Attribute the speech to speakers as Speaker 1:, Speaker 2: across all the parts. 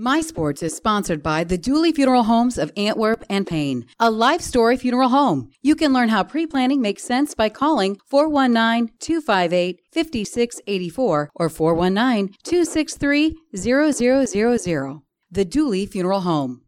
Speaker 1: My Sports is sponsored by the Dooley Funeral Homes of Antwerp and Payne, a life story funeral home. You can learn how pre planning makes sense by calling 419 258 5684 or 419 263 0000. The Dooley Funeral Home.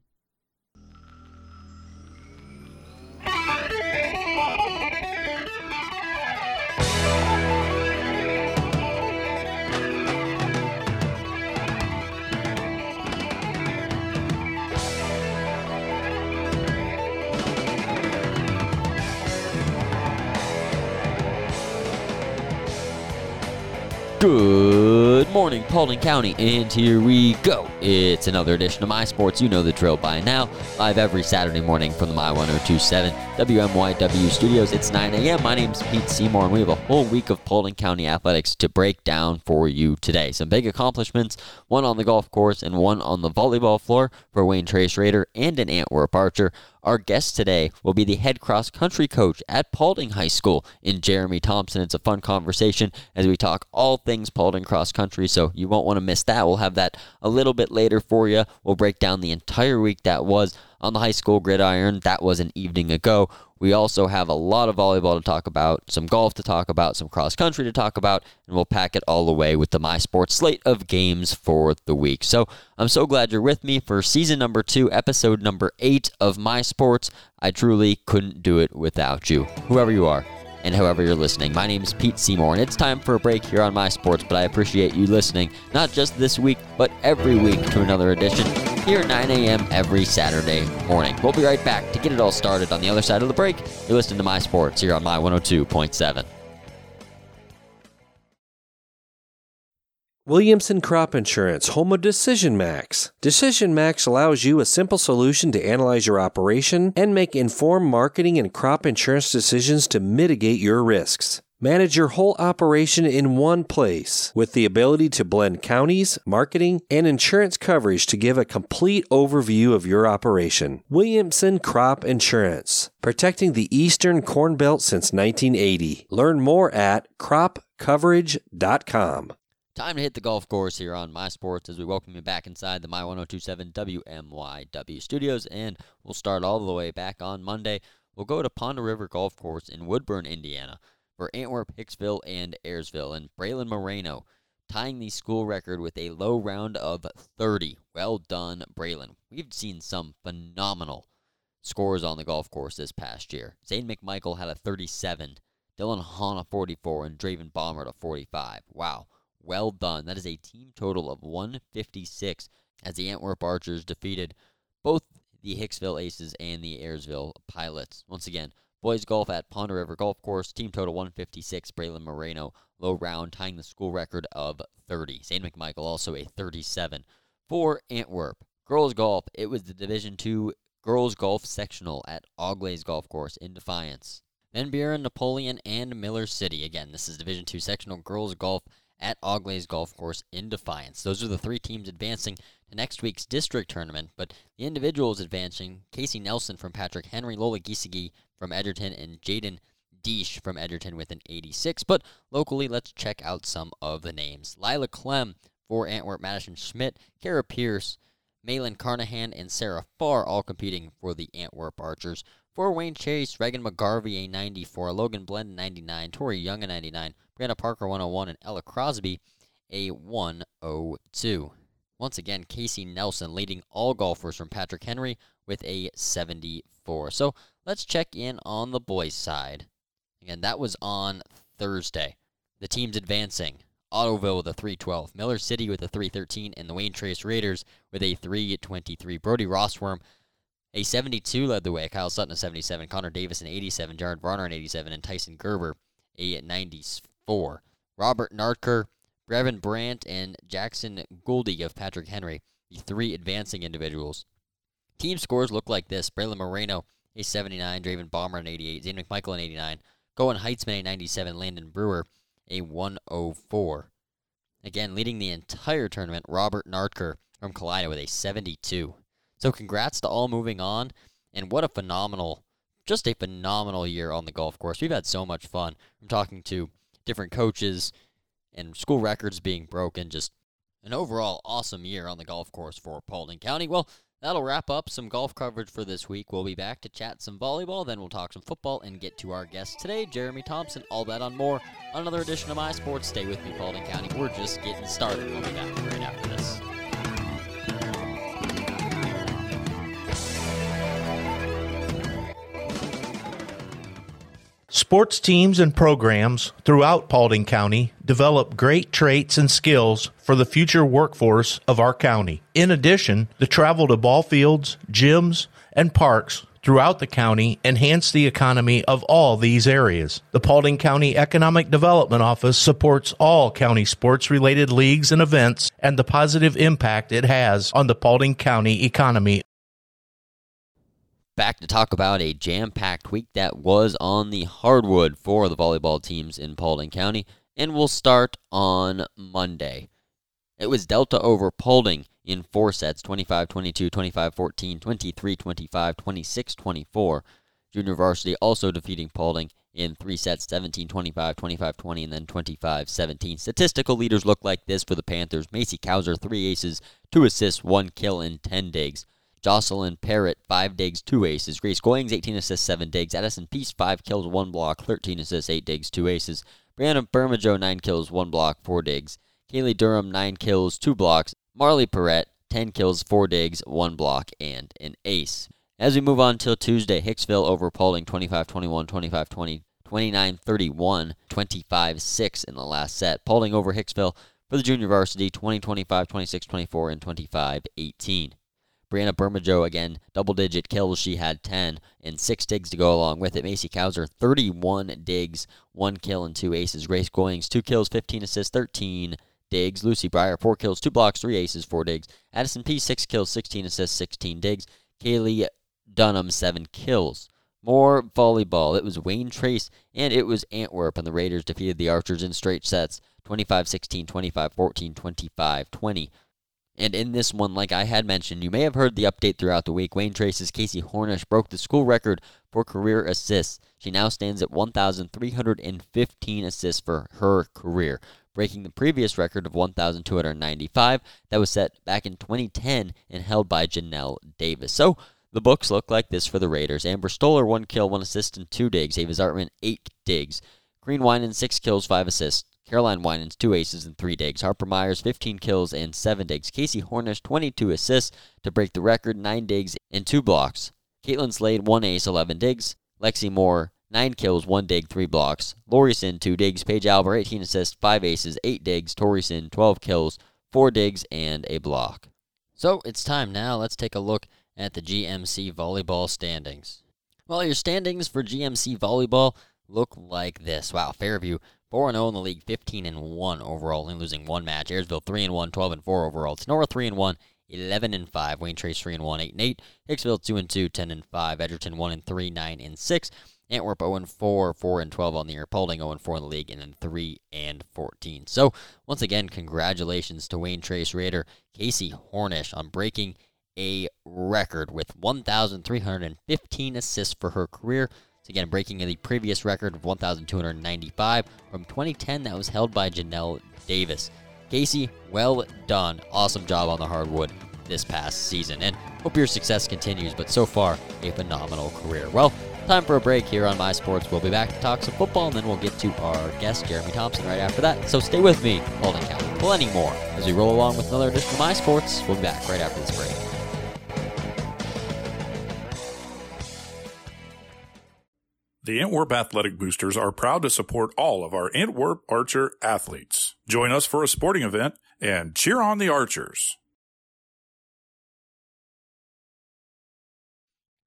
Speaker 2: Good morning, Paulding County, and here we go. It's another edition of My Sports. You know the drill by now. Live every Saturday morning from the My 1027 WMYW studios. It's 9 a.m. My name's Pete Seymour, and we have a whole week of Paulding County athletics to break down for you today. Some big accomplishments one on the golf course and one on the volleyball floor for Wayne Trace Raider and an Antwerp Archer. Our guest today will be the head cross country coach at Paulding High School in Jeremy Thompson. It's a fun conversation as we talk all things Paulding cross country, so you won't want to miss that. We'll have that a little bit later for you. We'll break down the entire week that was on the high school gridiron. That was an evening ago. We also have a lot of volleyball to talk about, some golf to talk about, some cross country to talk about, and we'll pack it all away with the My Sports slate of games for the week. So I'm so glad you're with me for season number two, episode number eight of My Sports. I truly couldn't do it without you, whoever you are and however you're listening. My name is Pete Seymour, and it's time for a break here on My Sports, but I appreciate you listening, not just this week, but every week to another edition here at 9 a.m. every Saturday morning. We'll be right back to get it all started on the other side of the break. You're listening to My Sports here on My 102.7.
Speaker 3: Williamson Crop Insurance, home of Decision Max. Decision Max allows you a simple solution to analyze your operation and make informed marketing and crop insurance decisions to mitigate your risks. Manage your whole operation in one place with the ability to blend counties, marketing, and insurance coverage to give a complete overview of your operation. Williamson Crop Insurance, protecting the Eastern Corn Belt since 1980. Learn more at cropcoverage.com.
Speaker 2: Time to hit the golf course here on My Sports as we welcome you back inside the My 1027 WMYW studios. And we'll start all the way back on Monday. We'll go to Pond River Golf Course in Woodburn, Indiana for Antwerp, Hicksville, and Ayersville. And Braylon Moreno tying the school record with a low round of 30. Well done, Braylon. We've seen some phenomenal scores on the golf course this past year. Zane McMichael had a 37, Dylan Hahn a 44, and Draven Bomber a 45. Wow. Well done. That is a team total of 156 as the Antwerp Archers defeated both the Hicksville Aces and the Ayersville Pilots. Once again, boys golf at Pond River Golf Course, team total 156. Braylon Moreno, low round, tying the school record of 30. Zane McMichael also a 37 for Antwerp. Girls golf, it was the Division Two girls golf sectional at Auglaize Golf Course in Defiance. Van Buren, Napoleon, and Miller City. Again, this is Division Two sectional girls golf at Auglaize Golf Course in Defiance. Those are the three teams advancing to next week's district tournament, but the individuals advancing Casey Nelson from Patrick Henry, Lola Gisigi from Edgerton, and Jaden Deesh from Edgerton with an 86. But locally, let's check out some of the names. Lila Clem for Antwerp, Madison Schmidt, Kara Pierce, Malin Carnahan, and Sarah Farr all competing for the Antwerp Archers. For Wayne Trace, Reagan McGarvey, a 94, Logan Blend, 99, Tori Young, a 99, Brianna Parker 101, and Ella Crosby a 102. Once again, Casey Nelson leading all golfers from Patrick Henry with a 74. So let's check in on the boys' side. Again, that was on Thursday. The teams advancing. Ottoville with a 312, Miller City with a 313, and the Wayne Trace Raiders with a 323. Brody Rossworm, a 72 led the way. Kyle Sutton a 77, Connor Davis an 87, Jared Varner an 87, and Tyson Gerber a 94. Robert Nartker, Brevin Brandt, and Jackson Gouldy of Patrick Henry, the three advancing individuals. Team scores look like this. Braylon Moreno, a 79, Draven Bomber, an 88, Zane McMichael, an 89, Goen Heitzman, a 97, Landon Brewer, a 104. Again, leading the entire tournament, Robert Nartker from Kalida with a 72. So congrats to all moving on, and what a phenomenal, just a phenomenal year on the golf course. We've had so much fun. I'm talking to different coaches and school records being broken. Just An overall awesome year on the golf course for Paulding County. Well, that'll wrap up some golf coverage for this week. We'll be back to chat some volleyball, then we'll talk some football and get to our guest today, Jeremy Thompson. All that on more another edition of My Sports. Stay with me, Paulding County. We're just getting started. We'll be back right after this.
Speaker 4: Sports teams and programs throughout Paulding County develop great traits and skills for the future workforce of our county. In addition, the travel to ball fields, gyms, and parks throughout the county enhance the economy of all these areas. The Paulding County Economic Development Office supports all county sports related leagues and events and the positive impact it has on the Paulding County economy
Speaker 2: back to talk about a jam packed week that was on the hardwood for the volleyball teams in Paulding County. And we'll start on Monday. It was Delta over Paulding in four sets 25 22, 25 14, 23 25, 26 24. Junior varsity also defeating Paulding in three sets 17 25, 25 20, and then 25 17. Statistical leaders look like this for the Panthers Macy Kauser, three aces, two assists, one kill, and 10 digs. Jocelyn Parrott, 5 digs, 2 aces. Grace Goings, 18 assists, 7 digs. Addison Peace, 5 kills, 1 block, 13 assists, 8 digs, 2 aces. Brianna Bermajo, 9 kills, 1 block, 4 digs. Kaylee Durham, 9 kills, 2 blocks. Marley Perrette, 10 kills, 4 digs, 1 block, and an ace. As we move on till Tuesday, Hicksville over Paulding 25 21, 25 20, 29 31, 25 6 in the last set. Paulding over Hicksville for the junior varsity 20 25, 26 24, and 25 18. Brianna Bermajo, again, double digit kills. She had 10 and six digs to go along with it. Macy Kauser, 31 digs, one kill, and two aces. Grace Goings, two kills, 15 assists, 13 digs. Lucy Breyer, four kills, two blocks, three aces, four digs. Addison P, six kills, 16 assists, 16 digs. Kaylee Dunham, seven kills. More volleyball. It was Wayne Trace and it was Antwerp, and the Raiders defeated the Archers in straight sets 25 16, 25 14, 25 20. And in this one, like I had mentioned, you may have heard the update throughout the week. Wayne Trace's Casey Hornish broke the school record for career assists. She now stands at 1,315 assists for her career, breaking the previous record of 1,295 that was set back in 2010 and held by Janelle Davis. So the books look like this for the Raiders. Amber Stoller, one kill, one assist, and two digs. Ava Zartman, eight digs. Green Wine, and six kills, five assists. Caroline Winans, two aces and three digs. Harper Myers, 15 kills and seven digs. Casey Hornish, 22 assists to break the record, nine digs and two blocks. Caitlin Slade, one ace, 11 digs. Lexi Moore, nine kills, one dig, three blocks. Lori Sin, two digs. Paige Albert, 18 assists, five aces, eight digs. Tori Sin, 12 kills, four digs, and a block. So it's time now. Let's take a look at the GMC volleyball standings. Well, your standings for GMC volleyball look like this. Wow, Fairview 4 0 in the league, 15 and 1 overall, only losing one match. Ayersville 3 and 1, 12 and 4 overall. Tinora 3 and 1, 11 and 5. Wayne Trace 3 and 1, 8 and 8. Hicksville 2 and 2, 10 and 5. Edgerton 1 and 3, 9 and 6. Antwerp 0 and 4, 4 and 12 on the year. Paulding 0 and 4 in the league, and then 3 and 14. So once again, congratulations to Wayne Trace Raider Casey Hornish on breaking a record with 1,315 assists for her career again breaking the previous record of 1,295 from 2010 that was held by Janelle Davis. Casey, well done. Awesome job on the hardwood this past season, and hope your success continues, but so far, a phenomenal career. Well, time for a break here on My Sports. We'll be back to talk some football, and then we'll get to our guest, Jeremy Thompson, right after that. So stay with me, Paulding County. Plenty more as we roll along with another edition of My Sports. We'll be back right after this break.
Speaker 5: The Antwerp Athletic Boosters are proud to support all of our Antwerp Archer athletes. Join us for a sporting event and cheer on the Archers.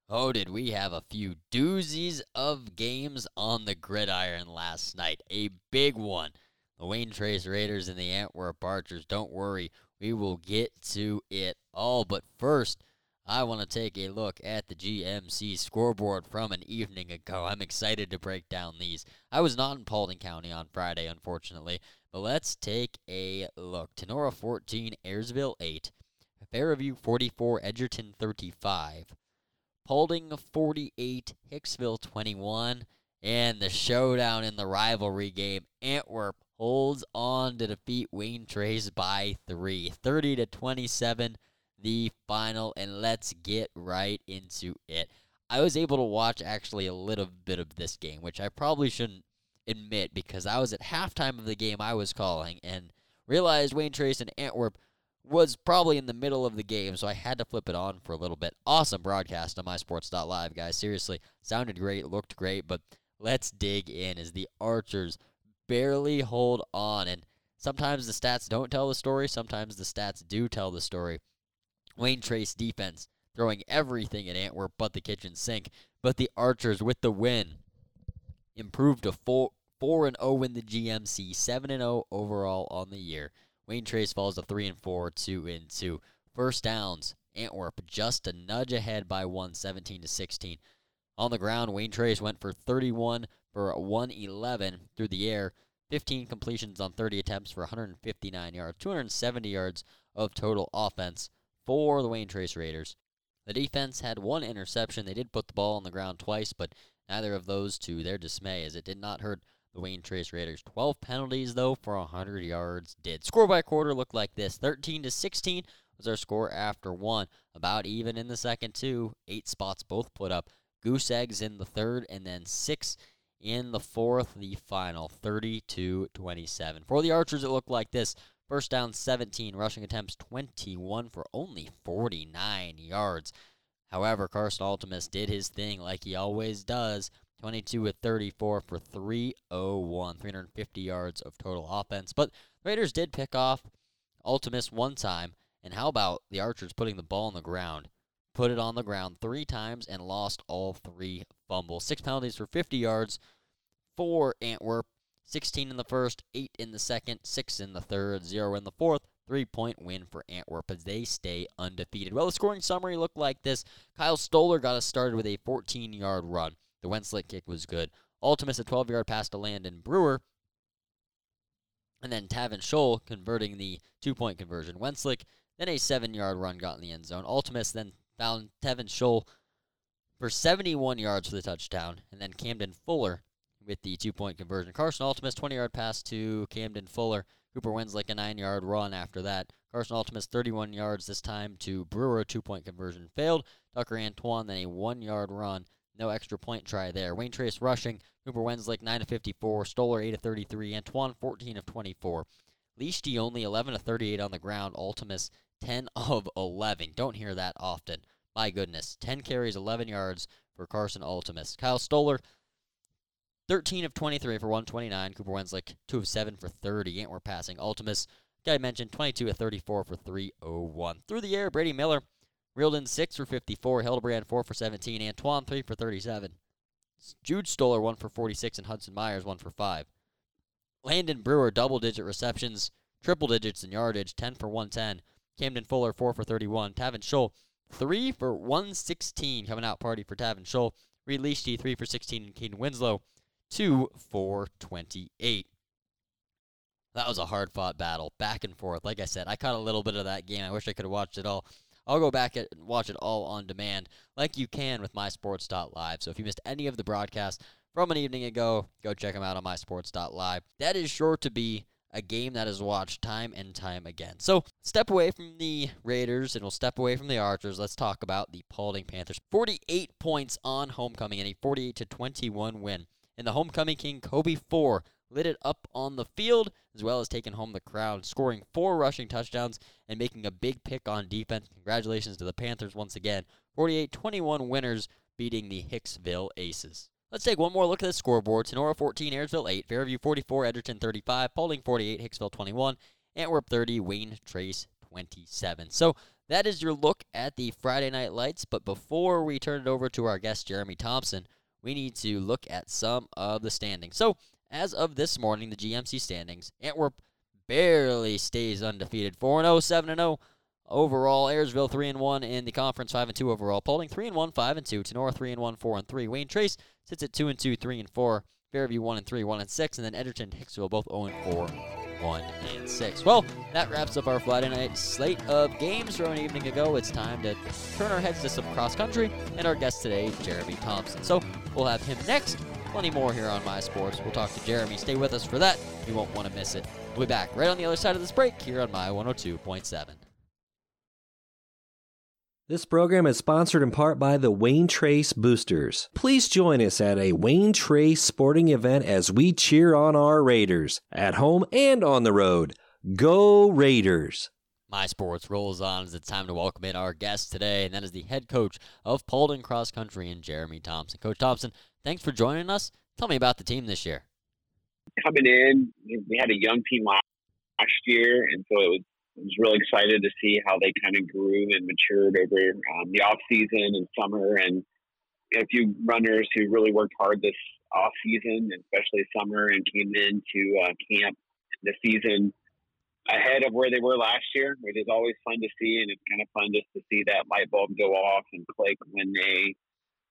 Speaker 2: Oh, did we have a few doozies of games on the gridiron last night? A big one. The Wayne Trace Raiders and the Antwerp Archers. Don't worry, we will get to it all. But first, I want to take a look at the GMC scoreboard from an evening ago. I'm excited to break down these. I was not in Paulding County on Friday, unfortunately, but let's take a look. Tinora 14, Ayersville 8, Fairview 44, Edgerton 35, Paulding 48, Hicksville 21, and the showdown in the rivalry game, Antwerp holds on to defeat Wayne Trace by three, 30 to 27, the final. And let's get right into it. I was able to watch actually a little bit of this game, which I probably shouldn't admit because I was at halftime of the game I was calling and realized Wayne Trace and Antwerp was probably in the middle of the game, so I had to flip it on for a little bit. Awesome broadcast on mysports.live, guys. Seriously, sounded great, looked great, but let's dig in as the Archers barely hold on. And sometimes the stats don't tell the story, sometimes the stats do tell the story. Wayne Trace defense throwing everything at Antwerp but the kitchen sink. But the Archers with the win improved to 4 4 and 0 in the GMC, 7 and 0 overall on the year. Wayne Trace falls to 3 and 4, 2 and 2. First downs, Antwerp just a nudge ahead by 1, 17 to 16. On the ground, Wayne Trace went for 31 for 111 through the air, 15 completions on 30 attempts for 159 yards, 270 yards of total offense for the Wayne Trace Raiders. The defense had one interception. They did put the ball on the ground twice, but neither of those to their dismay, as it did not hurt the Wayne Trace Raiders. 12 penalties, though, for 100 yards did. Score by quarter looked like this 13 to 16 was our score after one. About even in the second, two. Eight spots both put up. Goose eggs in the third, and then six in the fourth, the final 32 27. For the Archers, it looked like this. First down 17, rushing attempts 21 for only 49 yards. However, Carson Altemus did his thing like he always does. 22 with 34 for 301, 350 yards of total offense. But Raiders did pick off Altemus one time. And how about the Archers putting the ball on the ground? Put it on the ground three times and lost all three fumbles. Six penalties for 50 yards for Antwerp. 16 in the first, 8 in the second, 6 in the third, 0 in the fourth. Three point win for Antwerp as they stay undefeated. Well, the scoring summary looked like this Kyle Stoller got us started with a 14 yard run. The Wenslick kick was good. Altemus a 12 yard pass to Landon Brewer. And then Tavin Scholl converting the two point conversion. Wenslick, then a seven yard run got in the end zone. Altemus then found Tavin Scholl for 71 yards for the touchdown. And then Camden Fuller with the two point conversion. Carson Altemus, 20 yard pass to Camden Fuller. Cooper Wenslick a nine yard run after that. Carson Altemus, 31 yards this time to Brewer, two point conversion failed. Tucker Antoine, then a one yard run. No extra point try there. Wayne Trace rushing. Cooper Wenslick 9 of 54. Stoller, 8 of 33. Antoine, 14 of 24. Leashty only 11 of 38 on the ground. Altemus, 10 of 11. Don't hear that often. My goodness. 10 carries, 11 yards for Carson Altemus. Kyle Stoller, 13 of 23 for 129. Cooper Wenslick, 2 of 7 for 30. Antwerp passing. Altemus, guy mentioned, 22 of 34 for 301. Through the air, Brady Miller reeled in 6 for 54. Hildebrand, 4 for 17. Antoine, 3 for 37. Jude Stoller, 1 for 46. And Hudson Myers, 1 for 5. Landon Brewer, double digit receptions, triple digits in yardage, 10 for 110. Camden Fuller, 4 for 31. Tavin Scholl, 3 for 116 coming out party for Tavin Scholl. Reed Leashty, 3 for 16. And Caden Winslow, 2 for 28. That was a hard fought battle, back and forth. Like I said, I caught a little bit of that game. I wish I could have watched it all. I'll go back and watch it all on demand, like you can with MySports.live. So if you missed any of the broadcasts from an evening ago, go check them out on MySports.live. That is sure to be a game that is watched time and time again. So step away from the Raiders and we'll step away from the Archers. Let's talk about the Paulding Panthers. 48 points on homecoming and a 48 to 21 win and the homecoming king Kobe Four lit it up on the field as well as taking home the crowd, scoring four rushing touchdowns and making a big pick on defense. Congratulations to the Panthers once again. 48-21 winners beating the Hicksville Aces. Let's take one more look at the scoreboard. Tinora 14, Ayersville 8, Fairview 44, Edgerton 35, Paulding 48, Hicksville 21, Antwerp 30, Wayne Trace 27. So that is your look at the Friday Night Lights. But before we turn it over to our guest, Jeremy Thompson, we need to look at some of the standings. So, as of this morning, the GMC standings, Antwerp barely stays undefeated. 4 0, 7 0 overall. Ayersville 3 and 1 in the conference, 5 and 2 overall. Paulding 3 and 1, 5 and 2. Tinora 3 and 1, 4 and 3. Wayne Trace sits at 2 and 2, 3 and 4. Fairview 1 and 3, 1 and 6. And then Edgerton Hicksville both 0 and 4. 1 and 6. Well, that wraps up our Friday night slate of games from an evening ago. It's time to turn our heads to some cross country and our guest today, Jeremy Thompson. So we'll have him next Plenty more here on My Sports. We'll talk to Jeremy. Stay with us for that. You won't want to miss it. We'll be back right on the other side of this break here on My 102.7.
Speaker 3: This program is sponsored in part by the Wayne Trace Boosters. Please join us at a Wayne Trace sporting event as we cheer on our Raiders, at home and on the road. Go Raiders!
Speaker 2: My Sports rolls on as it's time to welcome in our guest today, and that is the head coach of Paulding Cross Country and Jeremy Thompson. Coach Thompson, thanks for joining us. Tell me about the team this year.
Speaker 6: Coming in, we had a young team last year, and so it was I was really excited to see how they kind of grew and matured over um, the off season and summer, and a few runners who really worked hard this off season, especially summer, and came into uh, camp the season ahead of where they were last year, which is always fun to see, and it's kind of fun just to see that light bulb go off and click when they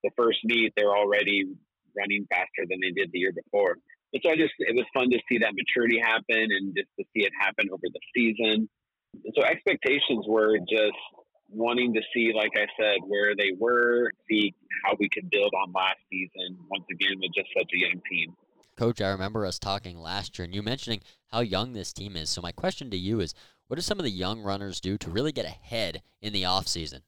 Speaker 6: the first meet they're already running faster than they did the year before. But so I just it was fun to see that maturity happen and just to see it happen over the season so expectations were just wanting to see, like I said, where they were, see how we could build on last season once again with just such a young team.
Speaker 2: Coach, I remember us talking last year and you mentioning how young this team is. So my question to you is, what do some of the young runners do to really get ahead in the off season?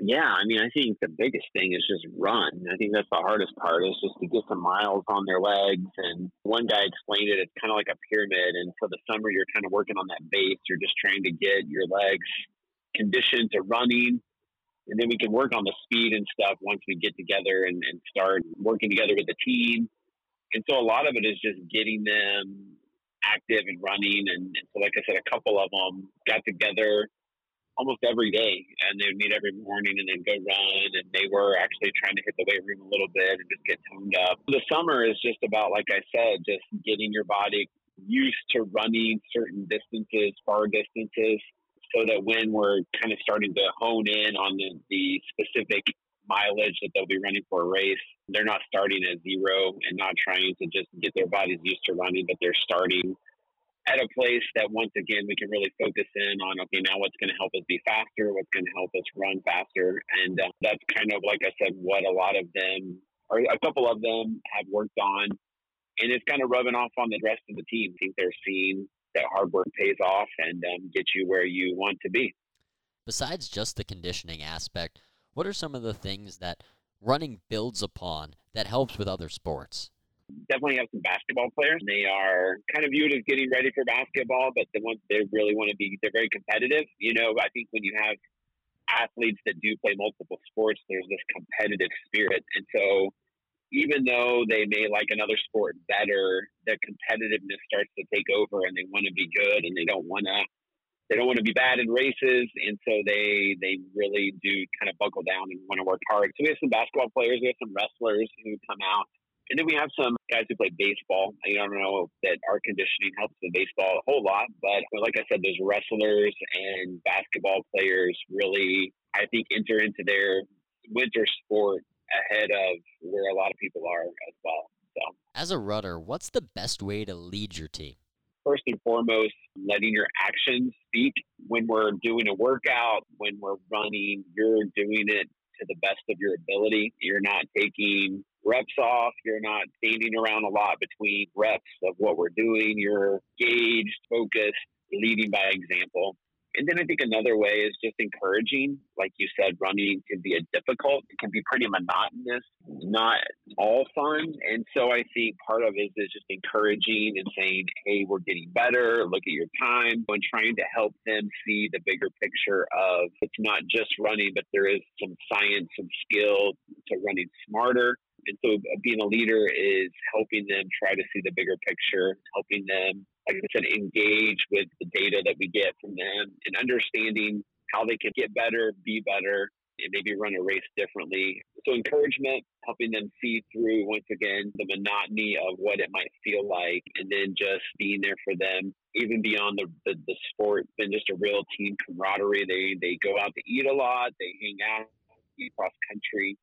Speaker 6: Yeah, I mean, I think the biggest thing is just run. I think that's the hardest part is just to get some miles on their legs. And one guy explained it, it's kind of like a pyramid. And for the summer, you're kind of working on that base. You're just trying to get your legs conditioned to running. And then we can work on the speed and stuff once we get together and, and start working together with the team. And so a lot of it is just getting them active and running. And, and so, like I said, a couple of them got together almost every day and they would meet every morning and then go run and they were actually trying to hit the weight room a little bit and just get toned up. The summer is just about like I said, just getting your body used to running certain distances, far distances, so that when we're kind of starting to hone in on the, the specific mileage that they'll be running for a race, they're not starting at zero and not trying to just get their bodies used to running, but they're starting at a place that once again we can really focus in on okay now what's going to help us be faster what's going to help us run faster and uh, that's kind of like i said what a lot of them or a couple of them have worked on and it's kind of rubbing off on the rest of the team. I think they're seeing that hard work pays off and um, get you where you want to be.
Speaker 2: Besides just the conditioning aspect what are some of the things that running builds upon that helps with other sports
Speaker 6: definitely have some basketball players. They are kind of viewed as getting ready for basketball, but the ones they really want to be, they're very competitive. You know, I think when you have athletes that do play multiple sports, there's this competitive spirit. And so even though they may like another sport better, the competitiveness starts to take over and they want to be good and they don't want to they don't want to be bad in races and so they they really do kind of buckle down and want to work hard. So we have some basketball players, we have some wrestlers who come out and then we have some guys who play baseball. I don't know that our conditioning helps with baseball a whole lot, but like I said, those wrestlers and basketball players really, I think, enter into their winter sport ahead of where a lot of people are as well. So,
Speaker 2: as a rudder, what's the best way to lead your team?
Speaker 6: First and foremost, letting your actions speak. When we're doing a workout, when we're running, you're doing it to the best of your ability. You're not taking reps off. You're not standing around a lot between reps of what we're doing. You're gauged, focused, leading by example. And then I think another way is just encouraging. Like you said, running can be a difficult, it can be pretty monotonous, not all fun. And so I think part of it is just encouraging and saying, hey, we're getting better, look at your time, and trying to help them see the bigger picture of it's not just running, but there is some science, some skill to running smarter. And so being a leader is helping them try to see the bigger picture, helping them like I said, engage with the data that we get from them and understanding how they can get better, be better, and maybe run a race differently. So encouragement, helping them see through once again the monotony of what it might feel like, and then just being there for them, even beyond the, the, the sport, been just a real team camaraderie. They they go out to eat a lot, they hang out, cross country.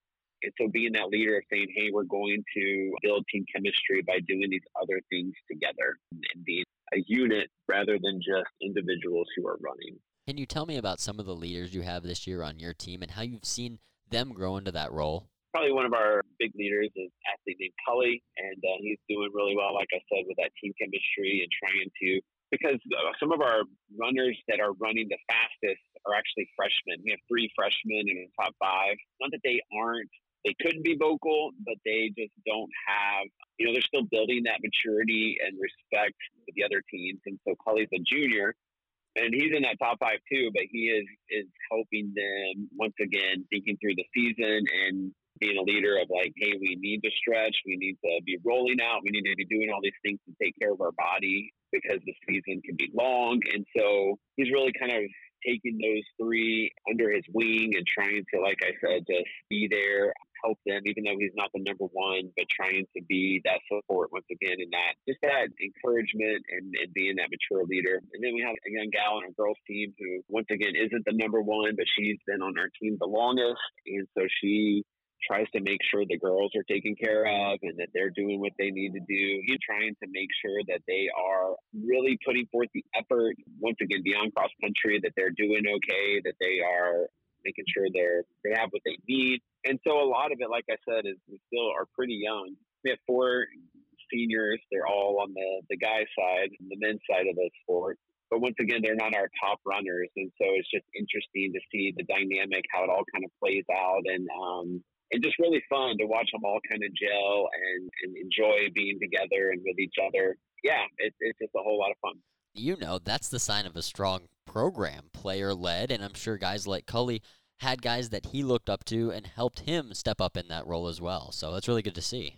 Speaker 6: And so being that leader of saying, hey, we're going to build team chemistry by doing these other things together and being a unit rather than just individuals who are running.
Speaker 2: Can you tell me about some of the leaders you have this year on your team and how you've seen them grow into that role?
Speaker 6: Probably one of our big leaders is an athlete named Cully, and uh, he's doing really well, like I said, with that team chemistry and trying to because uh, some of our runners that are running the fastest are actually freshmen. We have three freshmen in the top five. Not that they aren't, they couldn't be vocal, but they just don't have, you know, they're still building that maturity and respect with the other teams. And so Cully's a junior, and he's in that top five too, but he is is helping them once again, thinking through the season and being a leader of like, hey, we need to stretch, we need to be rolling out, we need to be doing all these things to take care of our body because the season can be long. And so he's really kind of taking those three under his wing and trying to, like I said, just be there, help them, even though he's not the number one, but trying to be that support once again and that just that encouragement and, and being that mature leader. And then we have a young gal on our girls team who once again isn't the number one, but she's been on our team the longest. And so she tries to make sure the girls are taken care of and that they're doing what they need to do. He's trying to make sure that they are really putting forth the effort, once again, beyond cross country, that they're doing okay, that they are making sure they're they have what they need. And so a lot of it, like I said, is we still are pretty young. We have four seniors. They're all on the, the guy side and the men's side of the sport. But once again, they're not our top runners. And so it's just interesting to see the dynamic, how it all kind of plays out. And um, and just really fun to watch them all kind of gel and, and enjoy being together and with each other. Yeah, it, it's just a whole lot of fun.
Speaker 2: You know, that's the sign of a strong program, player led, and I'm sure guys like Cully had guys that he looked up to and helped him step up in that role as well. So that's really good to see.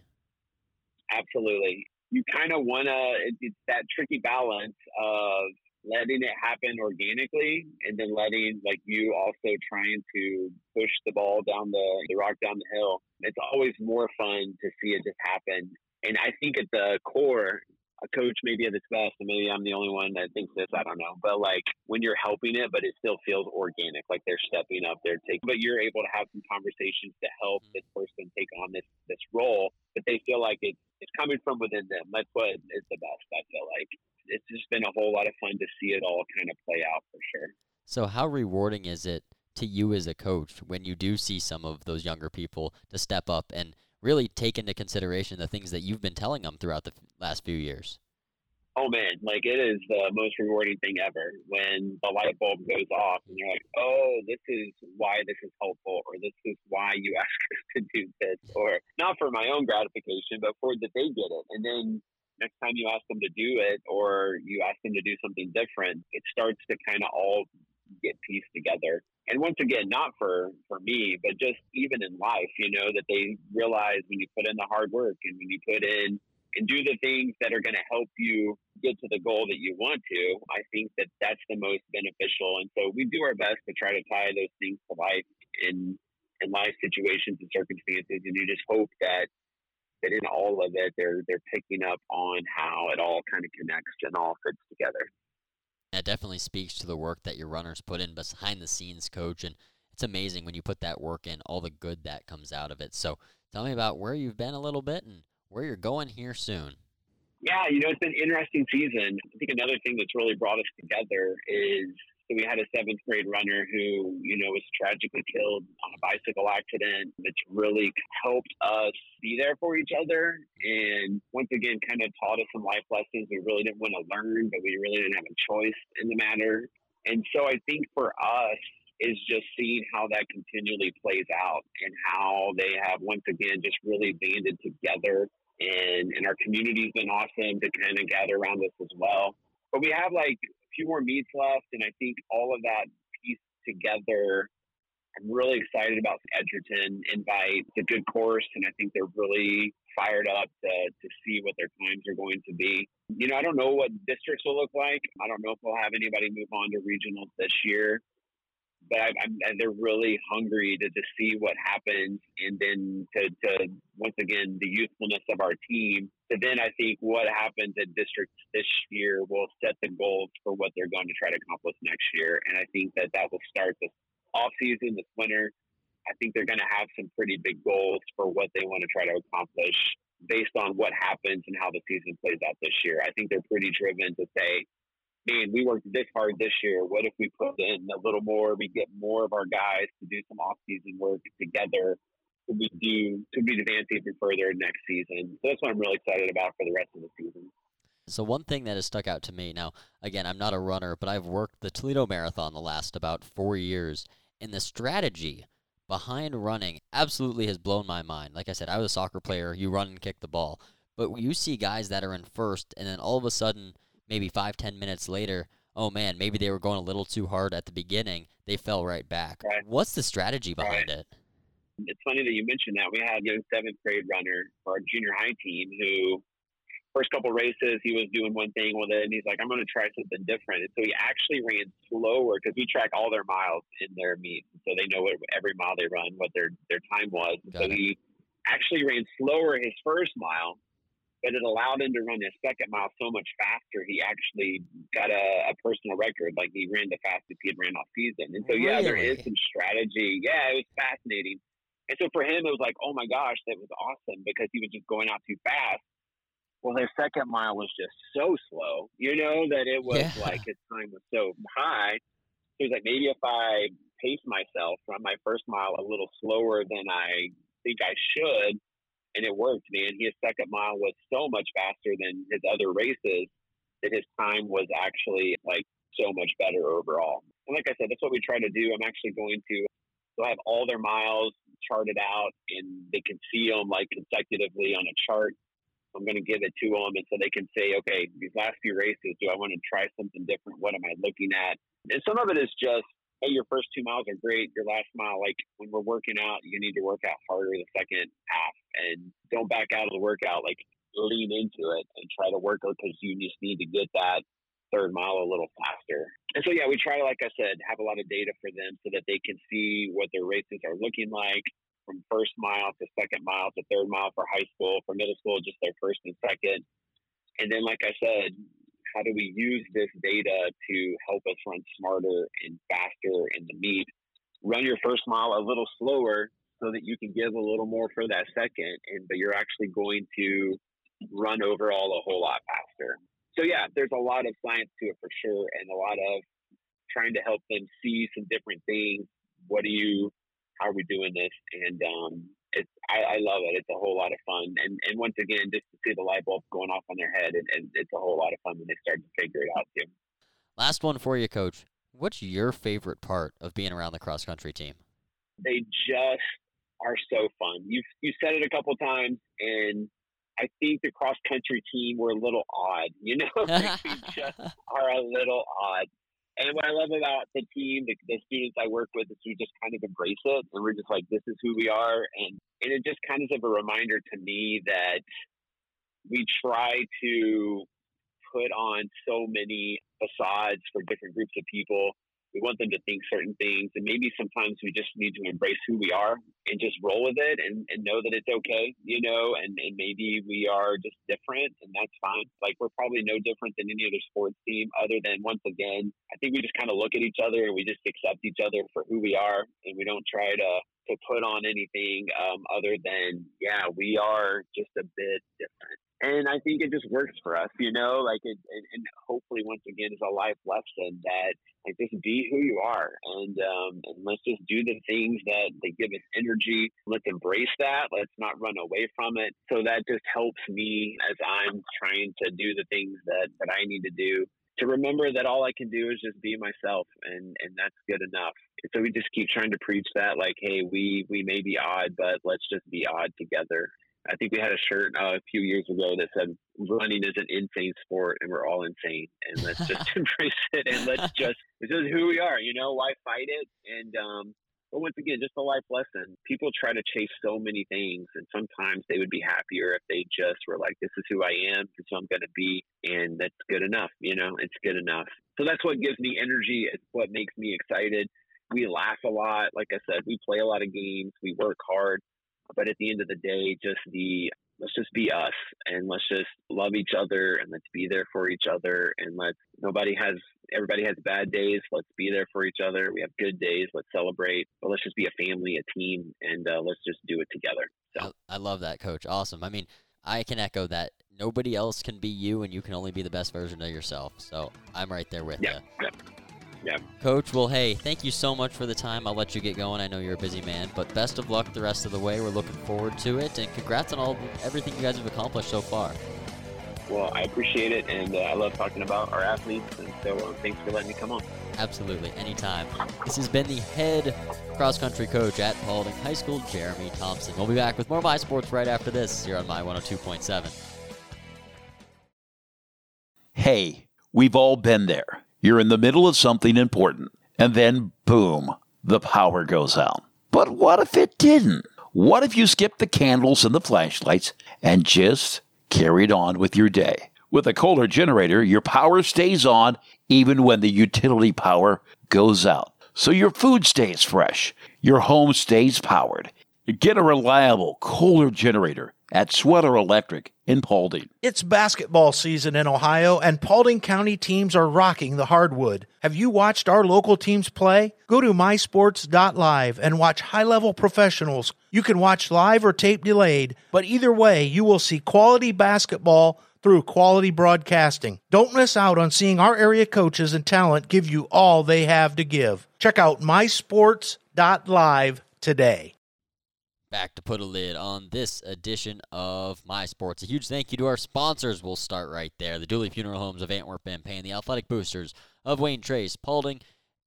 Speaker 6: Absolutely. You kind of want to, it's that tricky balance of letting it happen organically and then letting like you also trying to push the ball down the, the rock down the hill. It's always more fun to see it just happen. And I think at the core, a coach maybe at its best, and maybe I'm the only one that thinks this. I don't know, but like when you're helping it, but it still feels organic, like they're stepping up, they're taking. But you're able to have some conversations to help mm-hmm. this person take on this this role, but they feel like it's it's coming from within them. That's what is the best. I feel like it's just been a whole lot of fun to see it all kind of play out for sure.
Speaker 2: So, how rewarding is it to you as a coach when you do see some of those younger people to step up and really take into consideration the things that you've been telling them throughout the last few years?
Speaker 6: Oh man, like it is the most rewarding thing ever when the light bulb goes off and you're like, oh, this is why this is helpful, or this is why you ask us to do this, or not for my own gratification, but for that they get it. And then next time you ask them to do it or you ask them to do something different, it starts to kind of all get pieced together. And once again, not for, for me, but just even in life, you know, that they realize when you put in the hard work and when you put in and do the things that are going to help you get to the goal that you want to, I think that that's the most beneficial. And so we do our best to try to tie those things to life in, in life situations and circumstances. And you just hope that that in all of it, they're they're picking up on how it all kind of connects and all fits together.
Speaker 2: That definitely speaks to the work that your runners put in behind the scenes, coach, and it's amazing when you put that work in, all the good that comes out of it. So, tell me about where you've been a little bit and where you're going here soon.
Speaker 6: Yeah, you know, it's been an interesting season. I think another thing that's really brought us together is so we had a seventh grade runner who, you know, was tragically killed on a bicycle accident. It's really helped us be there for each other. And once again, kind of taught us some life lessons we really didn't want to learn, but we really didn't have a choice in the matter. And so I think for us, is just seeing how that continually plays out and how they have once again just really banded together and and our community's been awesome to kind of gather around us as well. But we have like few more meets left, and I think all of that pieced together. I'm really excited about Edgerton invite. It's a good course, and I think they're really fired up to, to see what their times are going to be. You know, I don't know what districts will look like. I don't know if we'll have anybody move on to regionals this year but I, I'm, they're really hungry to, to see what happens, and then to, to once again the youthfulness of our team. So then I think what happens at districts this year will set the goals for what they're going to try to accomplish next year, and I think that that will start this off season, this winter. I think they're going to have some pretty big goals for what they want to try to accomplish based on what happens and how the season plays out this year. I think they're pretty driven to say, man, we worked this hard this year. What if we put in a little more? We get more of our guys to do some off-season work together, we do could be advance even further next season? So that's what I'm really excited about for the rest of the season.
Speaker 2: So one thing that has stuck out to me now, again, I'm not a runner, but I've worked the Toledo Marathon the last about four years, and the strategy behind running absolutely has blown my mind. Like I said, I was a soccer player. You run and kick the ball, but you see guys that are in first, and then all of a sudden, maybe five, ten minutes later, oh man, maybe they were going a little too hard at the beginning. They fell right back.
Speaker 6: Right.
Speaker 2: What's the strategy behind
Speaker 6: Right.
Speaker 2: it?
Speaker 6: It's funny that you mentioned that. We had a young seventh grade runner for our junior high team who first couple races he was doing one thing with it and he's like, I'm gonna try something different. And so he actually ran slower because we track all their miles in their meet. So they know what every mile they run, what their their time was. So
Speaker 2: it.
Speaker 6: he actually ran slower his first mile, but it allowed him to run his second mile so much faster. He actually got a, a personal record. Like he ran the fastest he had ran all season. And so yeah, there is some strategy. Yeah, it was fascinating. And so for him, it was like, oh my gosh, that was awesome because he was just going out too fast. Well, his second mile was just so slow, you know, that it was
Speaker 2: Yeah.
Speaker 6: like his time was so high. He was like, maybe if I pace myself run my first mile a little slower than I think I should, and it worked, man. His second mile was so much faster than his other races that his time was actually like so much better overall. And like I said, that's what we try to do. I'm actually going to they'll have all their miles charted out and they can see them like consecutively on a chart. I'm going to give it to them and so they can say, okay, these last few races, do I want to try something different? What am I looking at? And some of it is just, hey, your first two miles are great. Your last mile, like when we're working out, you need to work out harder the second half and don't back out of the workout. Like lean into it and try to work because you just need to get that third mile a little faster. And so, yeah, we try like I said, have a lot of data for them so that they can see what their races are looking like from first mile to second mile to third mile for high school, for middle school, just their first and second. And then, like I said, how do we use this data to help us run smarter and faster in the meet? Run your first mile a little slower so that you can give a little more for that second, and but you're actually going to run overall a whole lot faster. So yeah, there's a lot of science to it for sure, and a lot of trying to help them see some different things. What do you? How are we doing this? And um, it's I, I love it. It's a whole lot of fun, and and once again, just to see the light bulb going off on their head, and, and it's a whole lot of fun when they start to figure it out too.
Speaker 2: Last one for you, Coach. What's your favorite part of being around the cross country team?
Speaker 6: they just are so fun. You you said it a couple times, and I think the cross country team were a little odd. You know, like we just are a little odd. And what I love about the team, the, the students I work with, is we just kind of embrace it, and we're just like, this is who we are, and and it just kind of is a reminder to me that we try to put on so many facades for different groups of people. We want them to think certain things, and maybe sometimes we just need to embrace who we are and just roll with it and, and know that it's okay, you know, and, and maybe we are just different, and that's fine. Like, we're probably no different than any other sports team, other than, once again, I think we just kind of look at each other and we just accept each other for who we are, and we don't try to, to put on anything um, other than, yeah, we are just a bit different and I think it just works for us, you know. Like, it, and, and hopefully, once again, is a life lesson that like just be who you are, and um, and let's just do the things that they give us energy. Let's embrace that. Let's not run away from it. So that just helps me as I'm trying to do the things that that I need to do. To remember that all I can do is just be myself, and and that's good enough. So we just keep trying to preach that, like, hey, we we may be odd, but let's just be odd together. I think we had a shirt uh, a few years ago that said running is an insane sport and we're all insane and let's just embrace it and let's just this is who we are you know why fight it? And um but once again just a life lesson. People try to chase so many things and sometimes they would be happier if they just were like this is who i am this is who i'm going to be and that's good enough you know it's good enough. So that's what gives me energy it's what makes me excited. We laugh a lot like i said we play a lot of games we work hard but at the end of the day, just the let's just be us and let's just love each other and let's be there for each other and let's nobody has everybody has bad days. Let's be there for each other. We have good days. Let's celebrate. But let's just be a family, a team, and uh, let's just do it together. So
Speaker 2: I, I love that, Coach. Awesome. I mean, I can echo that. Nobody else can be you, and you can only be the best version of yourself. So I'm right there with
Speaker 6: yeah,
Speaker 2: you.
Speaker 6: yeah. Yeah.
Speaker 2: Coach, well, hey, thank you so much for the time. I'll let you get going. I know you're a busy man, but best of luck the rest of the way. We're looking forward to it, and congrats on all everything you guys have accomplished so far.
Speaker 6: Well, I appreciate it, and uh, I love talking about our athletes, and so uh, thanks for letting me come on.
Speaker 2: Absolutely, anytime. This has been the head cross country coach at Paulding High School, Jeremy Thompson. We'll be back with more of My Sports right after this here on My 102.7.
Speaker 7: Hey, we've all been there. You're in the middle of something important, and then boom, the power goes out. But what if it didn't? What if you skipped the candles and the flashlights and just carried on with your day? With a Kohler generator, your power stays on even when the utility power goes out. So your food stays fresh, your home stays powered. Get a reliable Kohler generator at Schweller Electric in Paulding.
Speaker 4: It's basketball season in Ohio, and Paulding County teams are rocking the hardwood. Have you watched our local teams play? Go to mysports.live and watch high level professionals. You can watch live or tape delayed, but either way, you will see quality basketball through quality broadcasting. Don't miss out on seeing our area coaches and talent give you all they have to give. Check out mysports.live today.
Speaker 2: Back to put a lid on this edition of My Sports. A huge thank you to our sponsors. We'll start right there. The Dooley Funeral Homes of Antwerp and Payne, the Athletic Boosters of Wayne Trace, Paulding,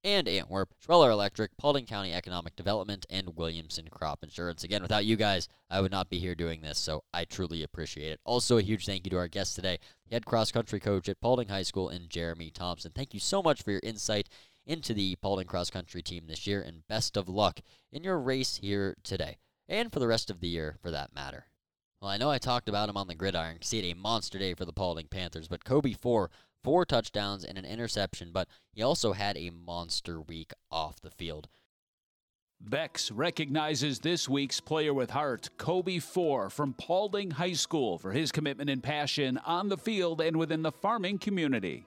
Speaker 2: and Antwerp, Schweller Electric, Paulding County Economic Development, and Williamson Crop Insurance. Again, without you guys, I would not be here doing this, so I truly appreciate it. Also, a huge thank you to our guest today, head cross country coach at Paulding High School, and Jeremy Thompson. Thank you so much for your insight into the Paulding cross country team this year, and best of luck in your race here today, and for the rest of the year for that matter. Well, I know I talked about him on the gridiron, see it a monster day for the Paulding Panthers, but Kobe Four four touchdowns and an interception, but he also had a monster week off the field.
Speaker 8: Beck's recognizes this week's player with heart, Kobe Four from Paulding High School, for his commitment and passion on the field and within the farming community.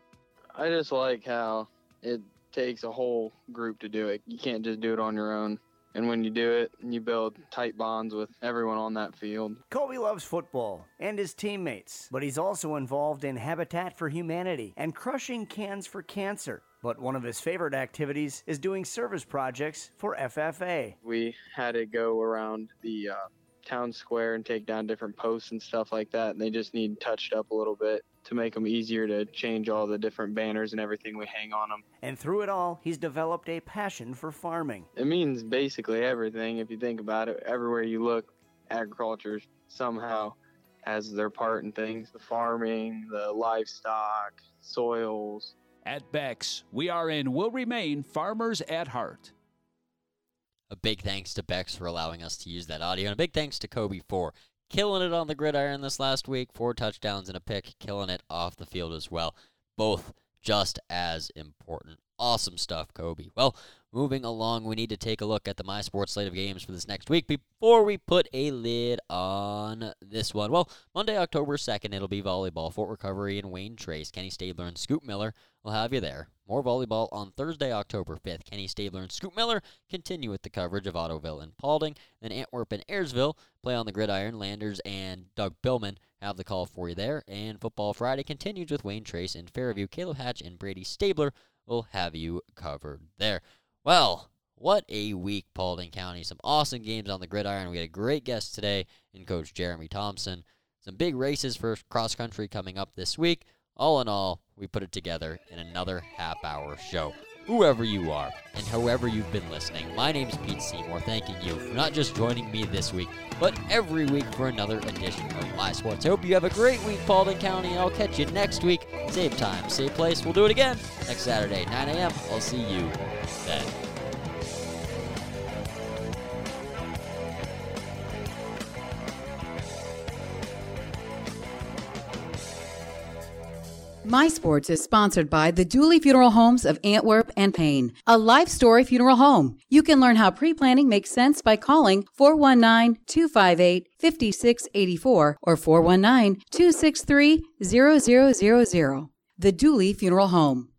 Speaker 9: I just like how it takes a whole group to do it. You can't just do it on your own. And when you do it, you build tight bonds with everyone on that field.
Speaker 10: Kobe loves football and his teammates, but he's also involved in Habitat for Humanity and crushing cans for cancer. But one of his favorite activities is doing service projects for FFA.
Speaker 9: We had to go around the uh, town square and take down different posts and stuff like that, and they just need touched up a little bit to make them easier to change all the different banners and everything we hang on them.
Speaker 10: And through it all, he's developed a passion for farming.
Speaker 9: It means basically everything if you think about it. Everywhere you look, agriculture somehow has their part in things the farming, the livestock, soils.
Speaker 8: At Beck's, we are and will remain farmers at heart.
Speaker 2: A big thanks to Beck's for allowing us to use that audio, and a big thanks to Kobe for killing it on the gridiron this last week. Four touchdowns and a pick, killing it off the field as well. Both just as important. Awesome stuff, Kobe. Well, moving along, we need to take a look at the My Sports slate of games for this next week before we put a lid on this one. Well, Monday, October 2nd, it'll be volleyball. Fort Recovery and Wayne Trace. Kenny Stabler and Scoop Miller will have you there. More volleyball on Thursday, October 5th. Kenny Stabler and Scoop Miller continue with the coverage of Ottoville and Paulding. Then Antwerp and Ayersville play on the gridiron. Landers and Doug Billman have the call for you there. And Football Friday continues with Wayne Trace and Fairview. Caleb Hatch and Brady Stabler will have you covered there. Well, what a week, Paulding County. Some awesome games on the gridiron. We had a great guest today in Coach Jeremy Thompson. Some big races for cross country coming up this week. All in all, we put it together in another half hour show. Whoever you are and however you've been listening, my name is Pete Seymour, thanking you for not just joining me this week, but every week for another edition of My Sports. I hope you have a great week, Paulding County, and I'll catch you next week. Same time, same place. We'll do it again next Saturday, 9 a.m. I'll see you then.
Speaker 1: My Sports is sponsored by the Dooley Funeral Homes of Antwerp and Payne, a life story funeral home. You can learn how pre planning makes sense by calling 419 258 5684 or 419 263 0000. The Dooley Funeral Home.